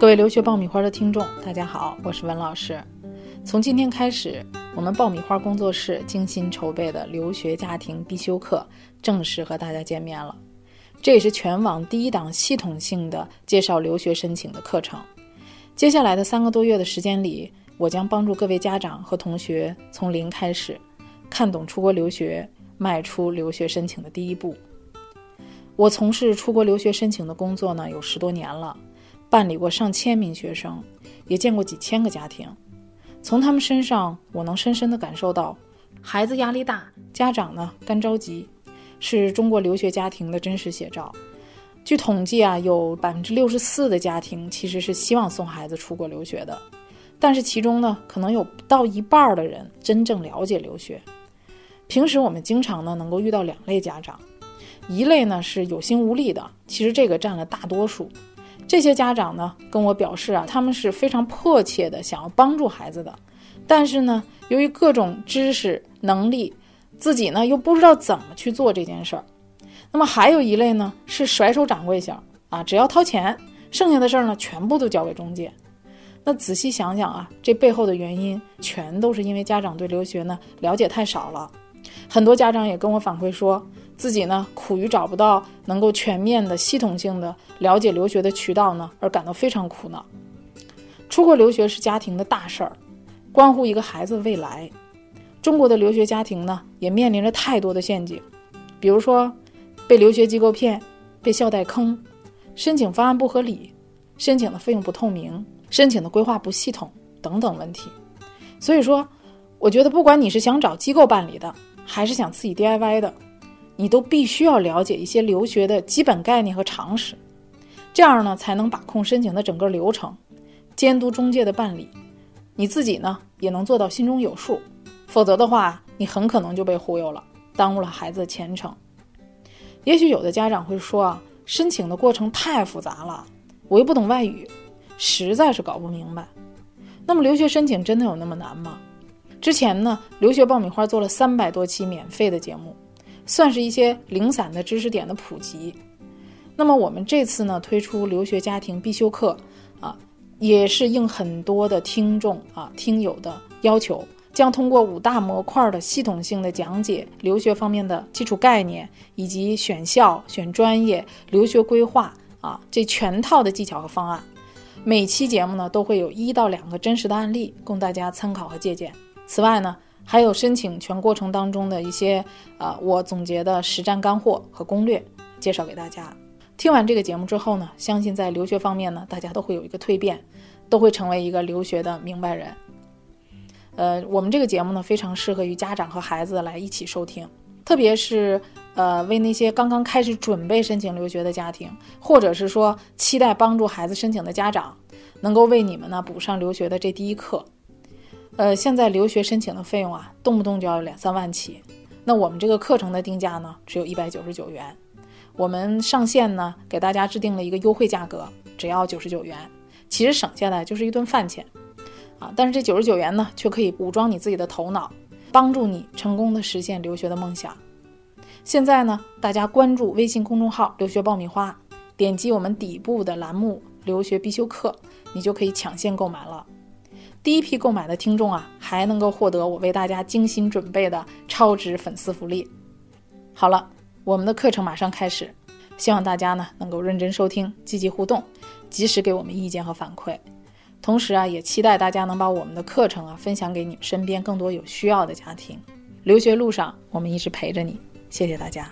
各位留学爆米花的听众，大家好，我是文老师。从今天开始，我们爆米花工作室精心筹备的留学家庭必修课正式和大家见面了。这也是全网第一档系统性的介绍留学申请的课程。接下来的三个多月的时间里，我将帮助各位家长和同学从零开始，看懂出国留学，迈出留学申请的第一步。我从事出国留学申请的工作呢，有十多年了。办理过上千名学生，也见过几千个家庭，从他们身上，我能深深地感受到，孩子压力大，家长呢干着急，是中国留学家庭的真实写照。据统计啊，有百分之六十四的家庭其实是希望送孩子出国留学的，但是其中呢，可能有不到一半的人真正了解留学。平时我们经常呢能够遇到两类家长，一类呢是有心无力的，其实这个占了大多数。这些家长呢跟我表示啊，他们是非常迫切的想要帮助孩子的，但是呢，由于各种知识能力，自己呢又不知道怎么去做这件事儿。那么还有一类呢是甩手掌柜型啊，只要掏钱，剩下的事儿呢全部都交给中介。那仔细想想啊，这背后的原因全都是因为家长对留学呢了解太少了。很多家长也跟我反馈说。自己呢，苦于找不到能够全面的、系统性的了解留学的渠道呢，而感到非常苦恼。出国留学是家庭的大事儿，关乎一个孩子的未来。中国的留学家庭呢，也面临着太多的陷阱，比如说被留学机构骗、被校贷坑、申请方案不合理、申请的费用不透明、申请的规划不系统等等问题。所以说，我觉得不管你是想找机构办理的，还是想自己 DIY 的。你都必须要了解一些留学的基本概念和常识，这样呢才能把控申请的整个流程，监督中介的办理，你自己呢也能做到心中有数。否则的话，你很可能就被忽悠了，耽误了孩子的前程。也许有的家长会说啊，申请的过程太复杂了，我又不懂外语，实在是搞不明白。那么留学申请真的有那么难吗？之前呢，留学爆米花做了三百多期免费的节目。算是一些零散的知识点的普及。那么我们这次呢推出留学家庭必修课，啊，也是应很多的听众啊听友的要求，将通过五大模块的系统性的讲解留学方面的基础概念，以及选校、选专业、留学规划啊这全套的技巧和方案。每期节目呢都会有一到两个真实的案例供大家参考和借鉴。此外呢。还有申请全过程当中的一些，呃，我总结的实战干货和攻略，介绍给大家。听完这个节目之后呢，相信在留学方面呢，大家都会有一个蜕变，都会成为一个留学的明白人。呃，我们这个节目呢，非常适合于家长和孩子来一起收听，特别是呃，为那些刚刚开始准备申请留学的家庭，或者是说期待帮助孩子申请的家长，能够为你们呢补上留学的这第一课。呃，现在留学申请的费用啊，动不动就要两三万起。那我们这个课程的定价呢，只有一百九十九元。我们上线呢，给大家制定了一个优惠价格，只要九十九元。其实省下来就是一顿饭钱啊。但是这九十九元呢，却可以武装你自己的头脑，帮助你成功的实现留学的梦想。现在呢，大家关注微信公众号“留学爆米花”，点击我们底部的栏目“留学必修课”，你就可以抢先购买了。第一批购买的听众啊，还能够获得我为大家精心准备的超值粉丝福利。好了，我们的课程马上开始，希望大家呢能够认真收听，积极互动，及时给我们意见和反馈。同时啊，也期待大家能把我们的课程啊分享给你身边更多有需要的家庭。留学路上，我们一直陪着你，谢谢大家。